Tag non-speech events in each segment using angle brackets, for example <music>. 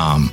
Um,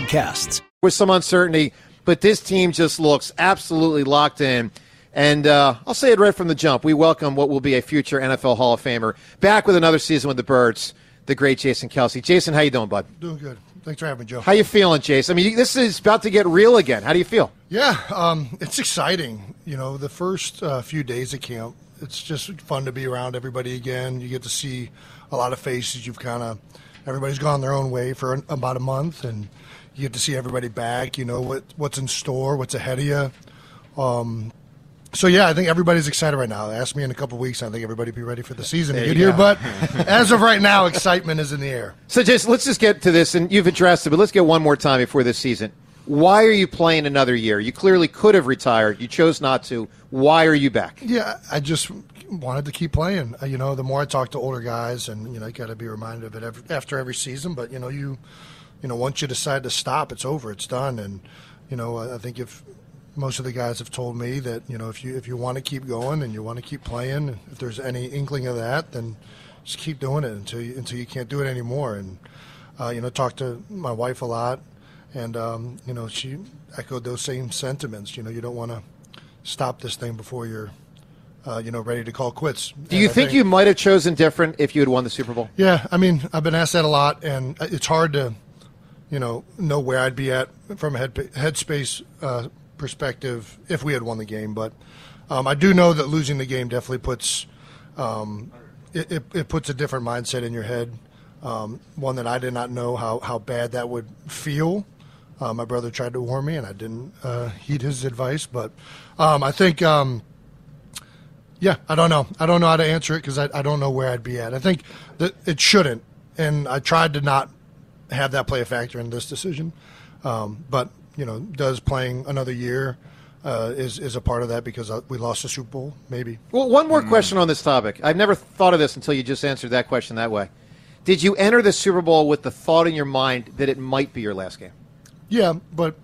podcasts. With some uncertainty, but this team just looks absolutely locked in. And uh, I'll say it right from the jump. We welcome what will be a future NFL Hall of Famer back with another season with the Birds, the great Jason Kelce. Jason, how you doing, bud? Doing good. Thanks for having me, Joe. How you feeling, Jason? I mean, this is about to get real again. How do you feel? Yeah, um, it's exciting. You know, the first uh, few days of camp, it's just fun to be around everybody again. You get to see a lot of faces. You've kind of everybody's gone their own way for an, about a month, and you get to see everybody back. You know what what's in store, what's ahead of you. Um, so yeah, I think everybody's excited right now. Ask me in a couple weeks. I think everybody be ready for the season to get here. But <laughs> as of right now, excitement is in the air. So, just let's just get to this, and you've addressed it, but let's get one more time before this season. Why are you playing another year? You clearly could have retired. You chose not to. Why are you back? Yeah, I just wanted to keep playing. Uh, You know, the more I talk to older guys, and you know, you got to be reminded of it every, after every season. But you know, you, you know, once you decide to stop, it's over. It's done. And you know, I think if most of the guys have told me that you know, if you if you want to keep going and you want to keep playing, if there's any inkling of that, then just keep doing it until you, until you can't do it anymore. And uh, you know, talk to my wife a lot, and um, you know, she echoed those same sentiments. You know, you don't want to stop this thing before you're, uh, you know, ready to call quits. Do you think, you might have chosen different if you had won the Super Bowl? Yeah, I mean, I've been asked that a lot, and it's hard to, you know, know where I'd be at from a head headspace uh, perspective if we had won the game. But um, I do know that losing the game definitely puts um, it, it, it puts a different mindset in your head. Um, one that I did not know how, how bad that would feel. Uh, my brother tried to warn me, and I didn't uh, heed his advice. But um, I think, um, yeah, I don't know. I don't know how to answer it because I, I don't know where I'd be at. I think that it shouldn't, and I tried to not have that play a factor in this decision. Um, but you know, does playing another year uh, is is a part of that because uh, we lost the Super Bowl? Maybe. Well, one more question on this topic. I've never thought of this until you just answered that question that way. Did you enter the Super Bowl with the thought in your mind that it might be your last game? Yeah, but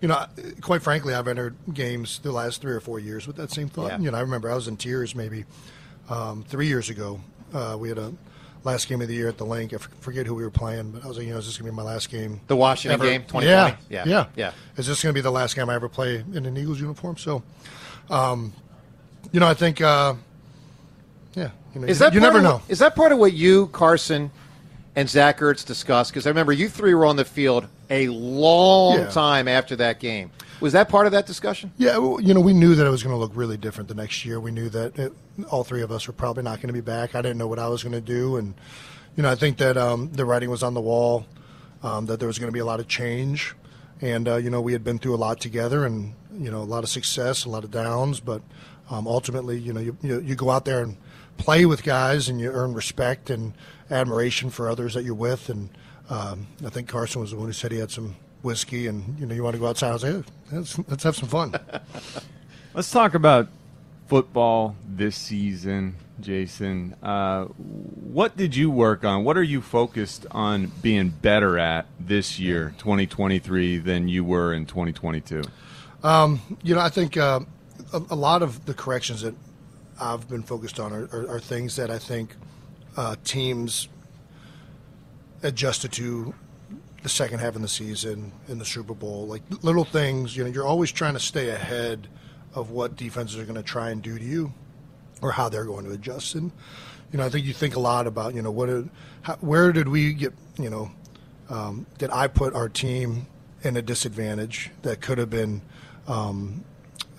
you know, quite frankly, I've entered games the last three or four years with that same thought. Yeah. You know, I remember I was in tears maybe um, three years ago. Uh, we had a last game of the year at the Linc. I forget who we were playing, but I was like, you know, is this going to be my last game? The Washington ever? game, 2020? Yeah, Yeah. yeah, Yeah. Is this going to be the last game I ever play in an Eagles uniform? So, um, you know, I think, uh, yeah, you, know, Is that you part never of know. what- is that part of what you, Carson, and Zach Ertz discussed? Because I remember you three were on the field a long Yeah. time after that game. Was that part of that discussion? Yeah, well, you know, we knew that it was going to look really different the next year. We knew that it, all three of us were probably not going to be back. I didn't know what I was going to do, and you know, I think that um, the writing was on the wall um, that there was going to be a lot of change, and uh, you know, we had been through a lot together, and you know, a lot of success, a lot of downs, but um, ultimately, you know, you, you you go out there and play with guys, and you earn respect and admiration for others that you're with, and um, I think Carson was the one who said he had some whiskey, and you know, you want to go outside. I was like, let's, let's have some fun. <laughs> Let's talk about football this season, Jason. Uh, what did you work on? What are you focused on being better at this year, 2023, than you were in 2022? Um, you know, I think uh, a, a lot of the corrections that I've been focused on are, are, are things that I think uh, teams adjusted to the second half of the season in the Super Bowl. Like little things, you know, you're always trying to stay ahead of what defenses are going to try and do to you or how they're going to adjust. And, you know, I think you think a lot about, you know, what, how, where did we get, you know, um, did I put our team in a disadvantage that could have been um,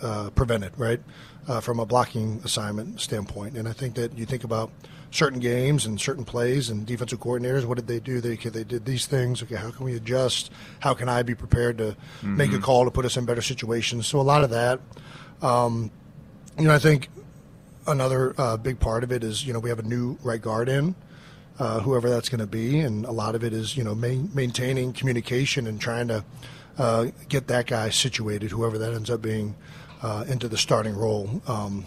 uh, prevented, right, uh, from a blocking assignment standpoint. And I think that you think about certain games and certain plays and defensive coordinators. What did they do? They they did these things. Okay, how can we adjust? How can I be prepared to mm-hmm. make a call to put us in better situations? So a lot of that. Um, you know, I think another uh, big part of it is you know we have a new right guard in. Uh, whoever that's going to be, and a lot of it is you know main, maintaining communication and trying to uh, get that guy situated, whoever that ends up being, uh, into the starting role. Because um,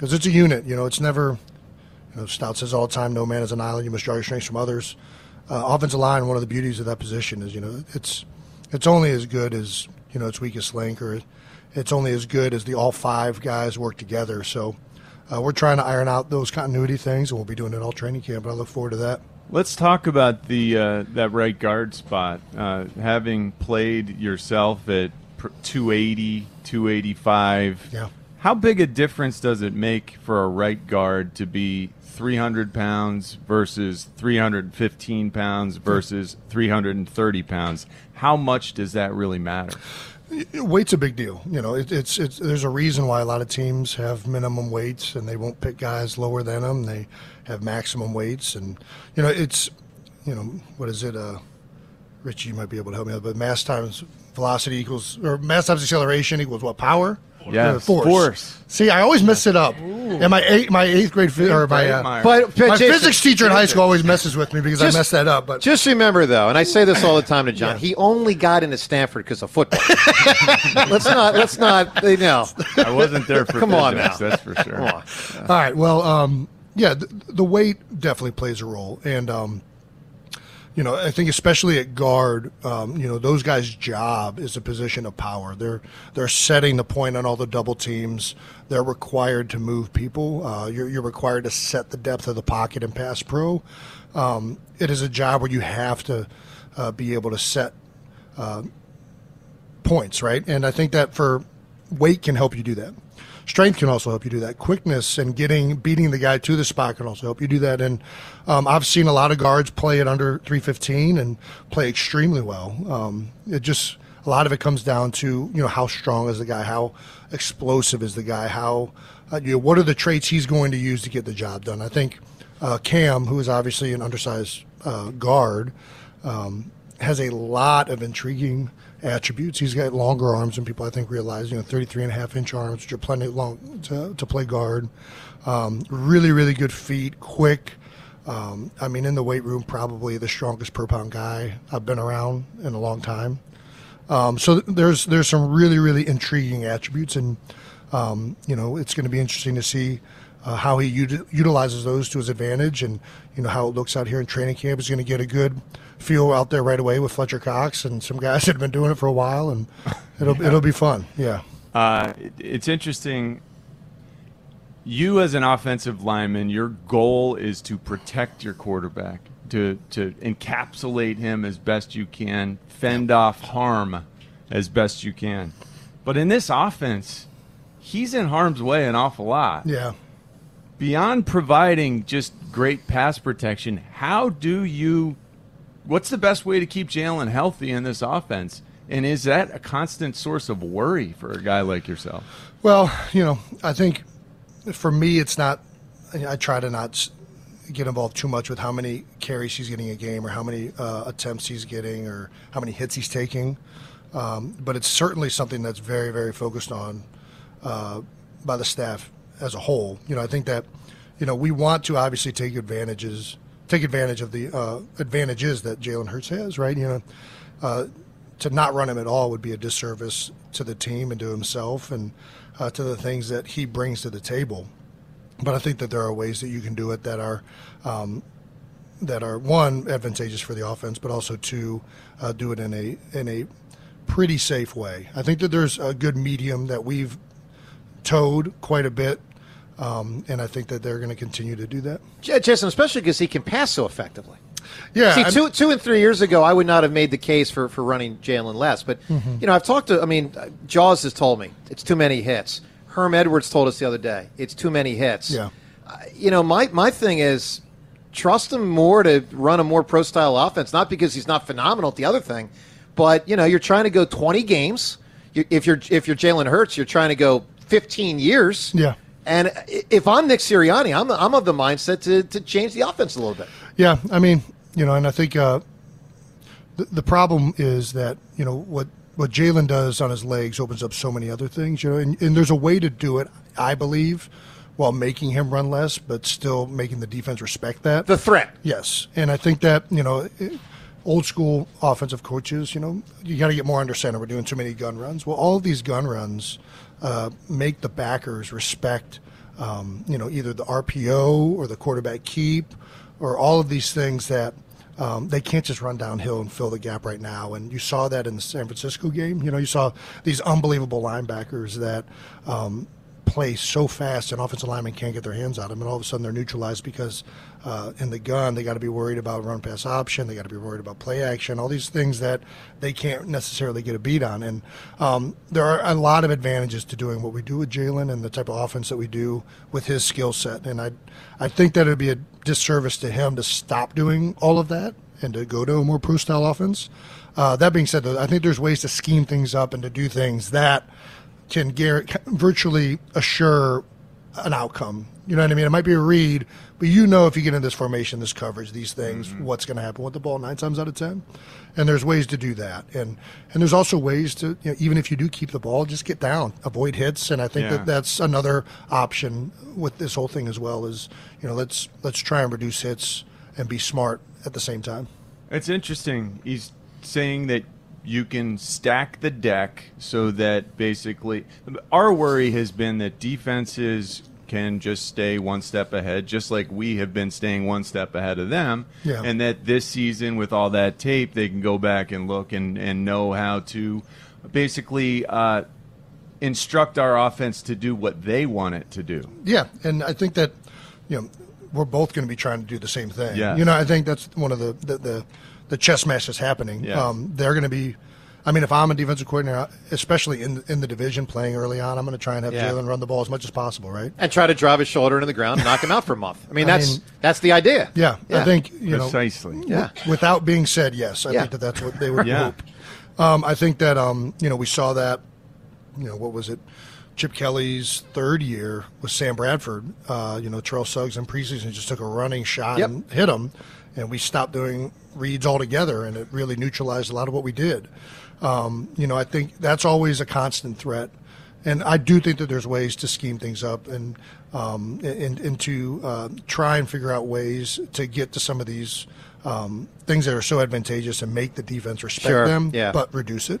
it's a unit, you know, it's never you know, Stout says all the time, "No man is an island. You must draw your strengths from others." Uh, offensive line, one of the beauties of that position is, you know, it's it's only as good as you know its weakest link, or it's only as good as the all five guys work together. So uh, we're trying to iron out those continuity things, and we'll be doing it all training camp. I look forward to that. Let's talk about the uh, that right guard spot. Uh, having played yourself at 280, 285. Yeah. How big a difference does it make for a right guard to be 300 pounds versus 315 pounds versus 330 pounds. How much does that really matter? Weight's a big deal. You know, it, it's it's there's a reason why a lot of teams have minimum weights and they won't pick guys lower than them. They have maximum weights, and you know, it's you know, what is it? Uh, Richie might be able to help me out, but mass times velocity equals or mass times acceleration equals what power? Yeah, force. force. See, I always mess it up. And my eight, my eighth grade or my uh, but, but my Jason, physics teacher in high school always messes with me because just, I mess that up. But just remember though, and I say this all the time to John, yeah. he only got into Stanford because of football. <laughs> let's not let's not you know. I wasn't there for come physics, on now. That's for sure. All right. Well, um, yeah, the, the, weight definitely plays a role, and um, you know, I think especially at guard, um, you know, those guys' job is a position of power. They're they're setting the point on all the double teams. They're required to move people. Uh, you're, you're required to set the depth of the pocket and pass pro. Um, it is a job where you have to uh, be able to set uh, points, right? And I think that for weight can help you do that. Strength can also help you do that. Quickness and getting beating the guy to the spot can also help you do that. And um, I've seen a lot of guards play at under 315 and play extremely well. Um, it just a lot of it comes down to you know how strong is the guy, how explosive is the guy, how uh, you know what are the traits he's going to use to get the job done. I think uh, Cam, who is obviously an undersized uh, guard, um, has a lot of intriguing attributes. He's got longer arms than people I think realize. You know, 33 and a half inch arms, which are plenty long to, to play guard. Um, really, really good feet, quick. Um, I mean, in the weight room, probably the strongest per pound guy I've been around in a long time. Um, so there's there's some really really intriguing attributes, and um, you know it's going to be interesting to see uh, how he utilizes those to his advantage, and you know how it looks out here in training camp. He's going to get a good feel out there right away with Fletcher Cox and some guys <laughs> that have been doing it for a while, and <laughs> it'll yeah. it'll be fun. Yeah. Uh, it's interesting. You as an offensive lineman, your goal is to protect your quarterback, to to encapsulate him as best you can, fend off harm as best you can. But in this offense, he's in harm's way an awful lot. Yeah. Beyond providing just great pass protection, how do you what's the best way to keep Jalen healthy in this offense? And is that a constant source of worry for a guy like yourself? Well, you know, I think for me, it's not. I try to not get involved too much with how many carries he's getting a game or how many uh, attempts he's getting or how many hits he's taking. Um, but it's certainly something that's very, very focused on uh, by the staff as a whole. You know, I think that you know we want to obviously take advantages take advantage of the uh, advantages that Jalen Hurts has, right? You know, uh, to not run him at all would be a disservice to the team and to himself and uh, to the things that he brings to the table. But I think that there are ways that you can do it that are um, that are one advantageous for the offense, but also two uh, do it in a in a pretty safe way. I think that there's a good medium that we've towed quite a bit um, and I think that they're going to continue to do that. Jason, especially because he can pass so effectively. Yeah. See, two, two and three years ago, I would not have made the case for, for running Jalen less. But, mm-hmm. you know, I've talked to, I mean, Jaws has told me it's too many hits. Herm Edwards told us the other day it's too many hits. Yeah. Uh, you know, my, my thing is trust him more to run a more pro style offense? Not because he's not phenomenal at the other thing, but you know you're trying to go 20 games. If you're if you're Jalen Hurts, you're trying to go 15 years. Yeah. And if I'm Nick Sirianni, I'm, I'm of the mindset to, to change the offense a little bit. Yeah, I mean, you know, and I think uh, the, the problem is that you know what what Jalen does on his legs opens up so many other things. You know, and, and there's a way to do it, I believe, while making him run less, but still making the defense respect that the threat. Yes, and I think that you know. Old school offensive coaches, you know, you got to get more under center. We're doing too many gun runs. Well, all of these gun runs uh, make the backers respect, um, you know, either the RPO or the quarterback keep or all of these things that um, they can't just run downhill and fill the gap right now. And you saw that in the San Francisco game. You know, you saw these unbelievable linebackers that um, play so fast and offensive linemen can't get their hands on them, and all of a sudden they're neutralized because uh, in the gun they got to be worried about run pass option, they got to be worried about play action, all these things that they can't necessarily get a beat on. And um, there are a lot of advantages to doing what we do with Jalen and the type of offense that we do with his skill set. And I, I think that it would be a disservice to him to stop doing all of that and to go to a more pro style offense. Uh, that being said, though, I think there's ways to scheme things up and to do things that can virtually assure an outcome. You know what I mean? It might be a read, but you know if you get in this formation, this coverage, these things, mm-hmm. what's going to happen with the ball nine times out of ten. And there's ways to do that, and and there's also ways to you know, even if you do keep the ball, just get down, avoid hits, and I think yeah. that that's another option with this whole thing as well. Is you know let's let's try and reduce hits and be smart at the same time. It's interesting. He's saying that you can stack the deck so that basically our worry has been that defenses can just stay one step ahead, just like we have been staying one step ahead of them. Yeah. And that this season, with all that tape, they can go back and look and, and know how to basically uh, instruct our offense to do what they want it to do. Yeah. And I think that, you know, we're both going to be trying to do the same thing. Yeah. You know, I think that's one of the, the, the the chess match is happening. Yeah. Um, they're going to be. I mean, if I'm a defensive coordinator, especially in in the division playing early on, I'm going to try and have yeah. Jalen run the ball as much as possible, right? And try to drive his shoulder into the ground and knock him out for a month. I mean, <laughs> that's mean, that's the idea. Yeah, yeah, I think you precisely. know, precisely. yeah. Without being said, yes, I yeah. think that that's what they would <laughs> yeah. hope. Um, I think that um, you know we saw that. You know what was it? Chip Kelly's third year with Sam Bradford. Uh, you know, Terrell Suggs in preseason just took a running shot yep. and hit him and we stopped doing reads altogether, and it really neutralized a lot of what we did. Um, you know, I think that's always a constant threat, and I do think that there's ways to scheme things up and um, and, and to uh, try and figure out ways to get to some of these um, things that are so advantageous and make the defense respect sure. them, yeah. but reduce it.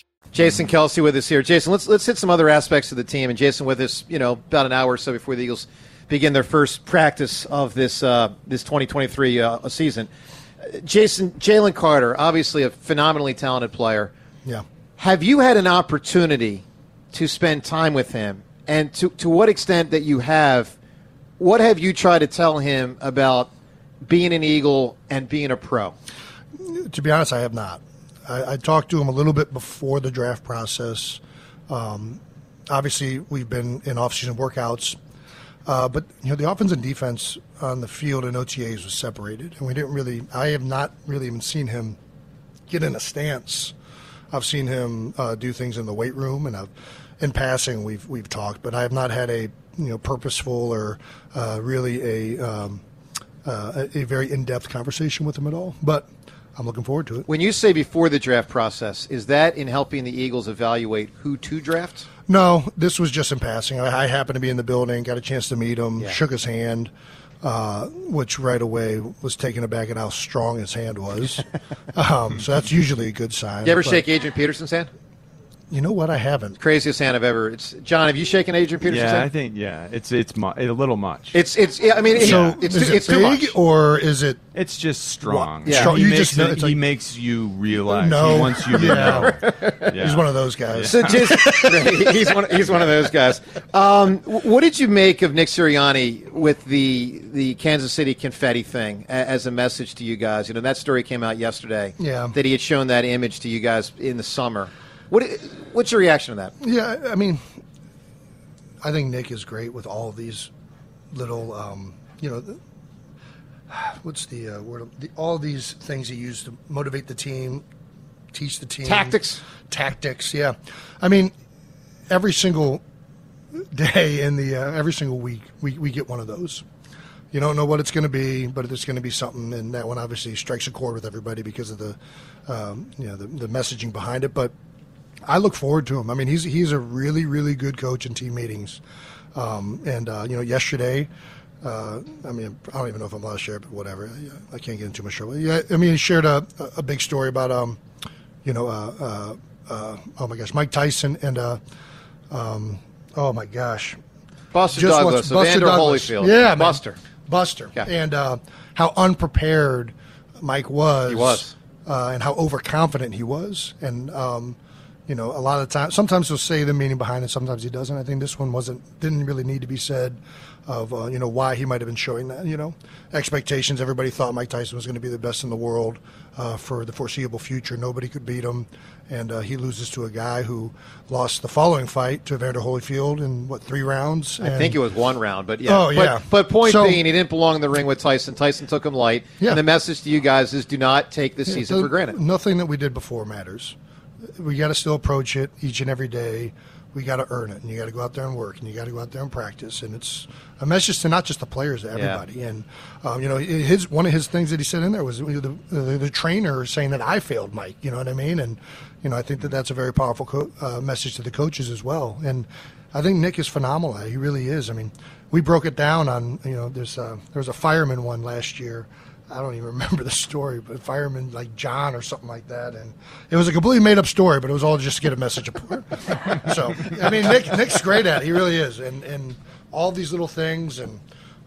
Jason Kelce with us here. Jason, let's let's hit some other aspects of the team. And Jason with us, you know, about an hour or so before the Eagles begin their first practice of this uh, this 2023 uh, season. Jason, Jalen Carter, obviously a phenomenally talented player. Yeah. Have you had an opportunity to spend time with him? And to, to what extent that you have, what have you tried to tell him about being an Eagle and being a pro? To be honest, I have not. I, I, talked to him a little bit before the draft process. Um, obviously, we've been in off-season workouts, uh, but you know the offense and defense on the field and OTAs was separated, and we didn't really. I have not really even seen him get in a stance. I've seen him uh, do things in the weight room, and I've, in passing we've we've talked, but I have not had a you know purposeful or uh, really a um, uh, a very in-depth conversation with him at all. But I'm looking forward to it. When you say before the draft process, is that in helping the Eagles evaluate who to draft? No, this was just in passing. I, I happened to be in the building, got a chance to meet him, yeah. shook his hand, uh, which right away was taken aback at how strong his hand was. <laughs> um, so that's usually a good sign. You ever but, shake Adrian Peterson's hand? You know what? I haven't. Craziest hand I've ever. It's John. Have you shaken Adrian Peterson's Yeah, I think yeah, it's it's mu- a little much. It's it's. Yeah, I mean, it- So it's is too, it it's too big much. or is it? It's just strong. Yeah. Strong- He, you makes just know- it- it's he like- makes you realize. No. He wants you to Yeah. know. Yeah. <laughs> He's one of those guys. So just <laughs> he's one he's one of those guys. Um, wh- what did you make of Nick Sirianni with the the Kansas City confetti thing a- as a message to you guys? You know that story came out yesterday. Yeah. that he had shown that image to you guys in the summer. What what's your reaction to that? Yeah, I mean, I think Nick is great with all these little, um, you know, the- what's the uh, word? The, all these things he used to motivate the team, teach the team Tactics. Tactics, yeah. I mean, every single day in the uh, every single week, we we get one of those. You don't know what it's going to be, but it's going to be something, and that one obviously strikes a chord with everybody because of the, um, you know, the, the messaging behind it. But I look forward to him. I mean, he's he's a really really good coach in team meetings, um, and uh, you know, yesterday. Uh, I mean, I don't even know if I'm allowed to share, but whatever. I can't get into much trouble. Yeah, I mean, he shared a, a big story about, um, you know, uh, uh, uh, oh my gosh, Mike Tyson and, uh, um, oh my gosh, Buster just Douglas, Evander Douglas. Holyfield, Yeah, man. Buster. Buster, Yeah. and uh, how unprepared Mike was. He was. uh, and how overconfident he was, and um, you know, a lot of times, sometimes he'll say the meaning behind it, sometimes he doesn't. I think this one wasn't didn't really need to be said of uh, you know why he might have been showing that. You know, expectations. Everybody thought Mike Tyson was going to be the best in the world uh, for the foreseeable future. Nobody could beat him, and uh, he loses to a guy who lost the following fight to Evander Holyfield in what three rounds. I think it was one round, but yeah. Oh, But- yeah. But, point So- being, he didn't belong in the ring with Tyson. Tyson took him light. Yeah. And the message to you guys is do not take this Yeah, season so for granted. Nothing that we did before matters. We got to still approach it each and every day. We got to earn it, and you got to go out there and work, and you got to go out there and practice. And it's a message to not just the players, to everybody. And um, you know, his one of his things that he said in there was the, the, the trainer saying that I failed Mike. You know what I mean? And you know, I think that that's a very powerful co- uh, message to the coaches as well. And I think Nick is phenomenal. He really is. I mean, we broke it down on you know, there's uh, there was a fireman one last year. I don't even <laughs> remember the story, but fireman like John or something like that, and it was a completely made up story, but it was all just to get a message apart. <laughs> so I mean, Nick Nick's great at it. He really is, and and all these little things, and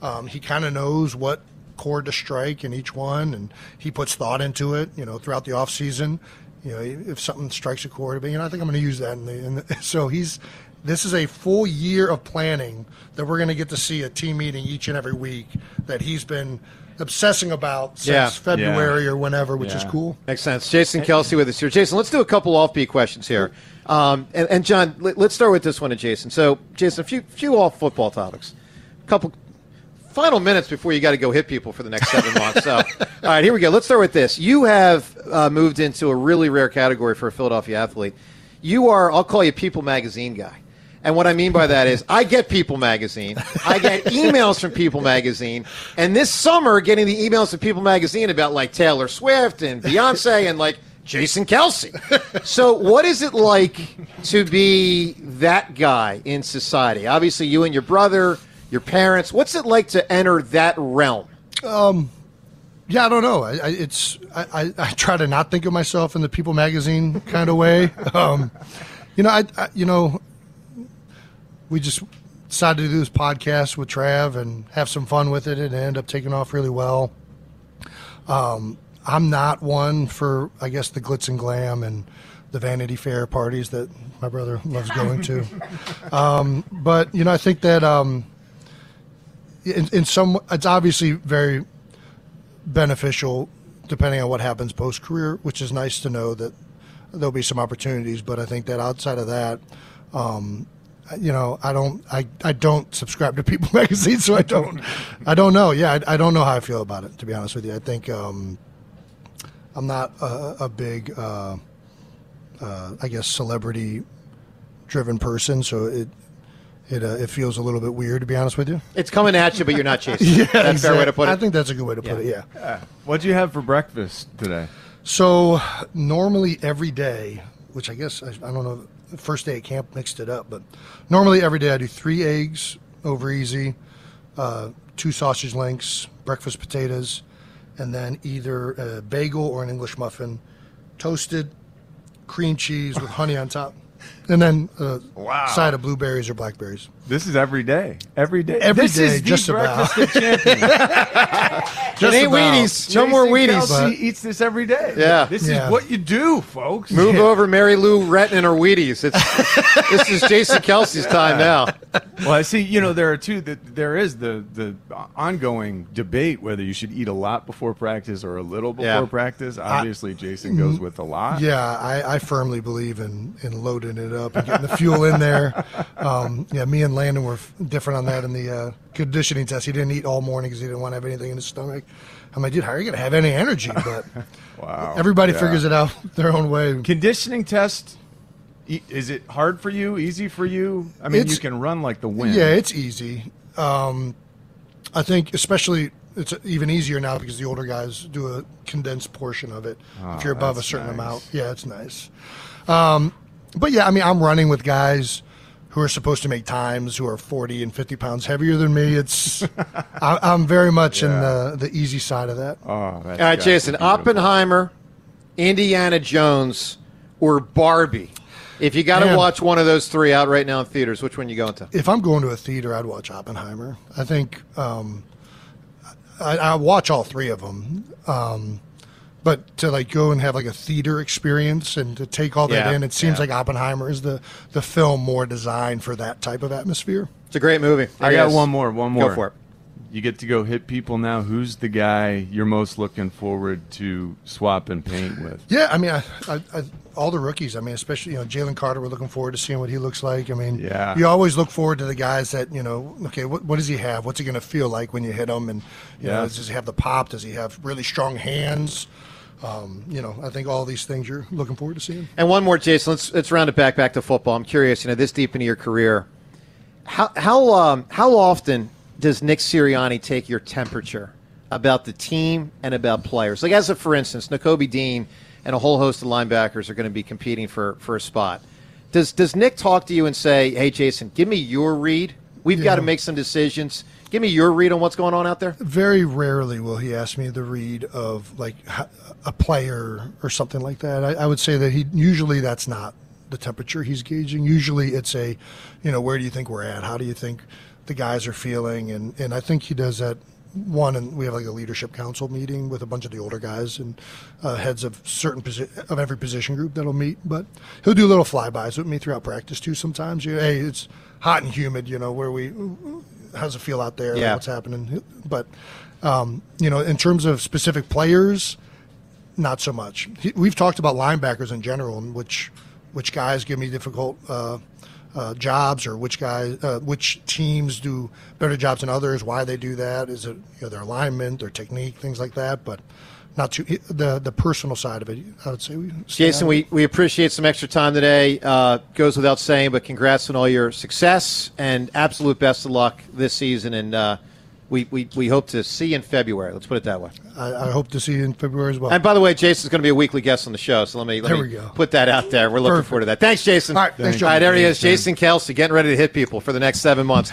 um, he kind of knows what chord to strike in each one, and he puts thought into it. You know, throughout the off season, you know, if something strikes a chord, but you know, I think I'm going to use that. In the, in the, <laughs> so he's this is a full year of planning that we're going to get to see a team meeting each and every week that he's been obsessing about since Yeah. February or whenever, which is cool. Makes sense. Jason Kelce with us here. Jason, let's do a couple offbeat questions here. Um, and, and John, let, us start with this one to Jason. So, Jason, a few few off football topics. A couple final minutes before you got to go hit people for the next seven <laughs> months. So, all right, here we go. Let's start with this. You have uh, moved into a really rare category for a Philadelphia athlete. You are, I'll call you People Magazine guy. And what I mean by that is, I get People Magazine. I get <laughs> emails from People Magazine. And this summer, getting the emails from People Magazine about like Taylor Swift and Beyonce and like Jason Kelce. So, what is it like to be that guy in society? Obviously, you and your brother, your parents. What's it like to enter that realm? Yeah, I don't know. I, I, it's I, I, I try to not think of myself in the People magazine kind of way. <laughs> Um, you know, I, I you know we just decided to do this podcast with Trav and have some fun with it, and it ended up taking off really well. Um, I'm not one for I guess the glitz and glam and the Vanity Fair parties that my brother loves going to. <laughs> um, but you know, I think that um, in, in some it's obviously very beneficial depending on what happens post career, which is nice to know that there'll be some opportunities. But I think that outside of that, um, you know, I don't, I, I don't subscribe to People <laughs> magazine, so I don't, I don't know. Yeah, I, I don't know how I feel about it. To be honest with you, I think um, I'm not a, a big, uh, uh, I guess, celebrity driven person, so it. It, uh, it feels a little bit weird to be honest with you. It's coming at you, but you're not <laughs> chasing. yeah, that's a fair way to put it. I think that's a good way to put Yeah. it. Yeah. what do you have for breakfast today? So normally every day, which I guess I, I don't know, the first day at camp mixed it up, but normally every day I do three eggs over easy, uh, two sausage links, breakfast potatoes, and then either a bagel or an English muffin, toasted, cream cheese with honey on top. And then uh, Wow. side of blueberries or blackberries. This is every day. Every day. Every this day, is the just about. breakfast of champions. <laughs> Just ain't about. Wheaties. No more Wheaties. Kelce eats this every day. Yeah. This Yeah. is what you do, folks. Move over Mary Lou Retton or Wheaties. It's <laughs> this is Jason Kelce's time now. Well, I see. You know, there are two. That there is the the ongoing debate whether you should eat a lot before practice or a little before Yeah. practice. Obviously, Jason goes with a lot. Yeah, I, I firmly believe in, in it up and getting the fuel in there. Um, yeah, me and Landon were f- different on that in the uh, conditioning test. He didn't eat all morning because he didn't want to have anything in his stomach. I'm like, dude, how are you going to have any energy? <laughs> But Wow. everybody Yeah. figures it out <laughs> their own way. Conditioning test. Is it hard for you? Easy for you? I mean, you can run like the wind. Yeah, it's easy. Um, I think especially it's even easier now because the older guys do a condensed portion of it. if you're above a Oh, certain nice. amount, yeah, it's nice. Um, but yeah, I mean, I'm running with guys who are supposed to make times who are 40 and 50 pounds heavier than me. It's <laughs> I, I'm very much in the the easy side of that. Oh, that's All right, Jason. Oppenheimer, Indiana Jones, or Barbie. If you got to watch one of those three out right now in theaters, which one you going to? if I'm going to a theater, I'd watch Oppenheimer. I think um, I, I watch all three of them. Um, but to like go and have like a theater experience and to take all that Yeah, in, it seems yeah. like Oppenheimer is the the film more designed for that type of atmosphere. It's a great movie. I It got one more. One more. Go for it. You get to go hit people now. Who's the guy you're most looking forward to swap and paint with? Yeah, I mean, I, I, I, all the rookies. I mean, especially you know Jalen Carter. We're looking forward to seeing what he looks like. I mean, Yeah. you always look forward to the guys that you know. Okay, what, what does he have? What's he going to feel like when you hit him? And you Yeah. know, does he have the pop? Does he have really strong hands? Um, you know, I think all these things you're looking forward to seeing. And one more, Jason. Let's let's round it back back to football. I'm curious. You know, this deep into your career, how how um, how often does Nick Sirianni take your temperature about the team and about players? Like, as a for instance, N'Kobe Dean and a whole host of linebackers are going to be competing for for a spot. Does does Nick talk to you and say, "Hey, Jason, give me your read. We've got to make some decisions. Give me your read on what's going on out there." Very rarely will he ask me the read of like a player or something like that. I, I would say that he usually that's not the temperature he's gauging. Usually it's a, you know, where do you think we're at? How do you think the guys are feeling? And and I think he does that. One, and we have like a leadership council meeting with a bunch of the older guys and uh, heads of certain posi- of every position group that'll meet. But he'll do little flybys with me throughout practice too. Sometimes, you hey, it's hot and humid. You know, where we how's it feel out there? Yeah. What's happening? But um, you know, in terms of specific players, not so much. He- We've talked about linebackers in general, and which which guys give me difficult uh, uh, jobs, or which guys, uh, which teams do better jobs than others. Why they do that? Is it you know, their alignment, their technique, things like that? But not too the the personal side of it. I would say we. Jason, we, we appreciate some extra time today. Uh, goes without saying, but congrats on all your success and absolute best of luck this season. And uh, we, we, we hope to see you in February. Let's put it that way. I, I hope to see you in February as well. And by the way, Jason's going to be a weekly guest on the show, so let me, let There me put that out there. We're looking Perfect. forward to that. Thanks, Jason. All right, thanks, All right, there he is, Jason. Jason Kelce, getting ready to hit people for the next seven months.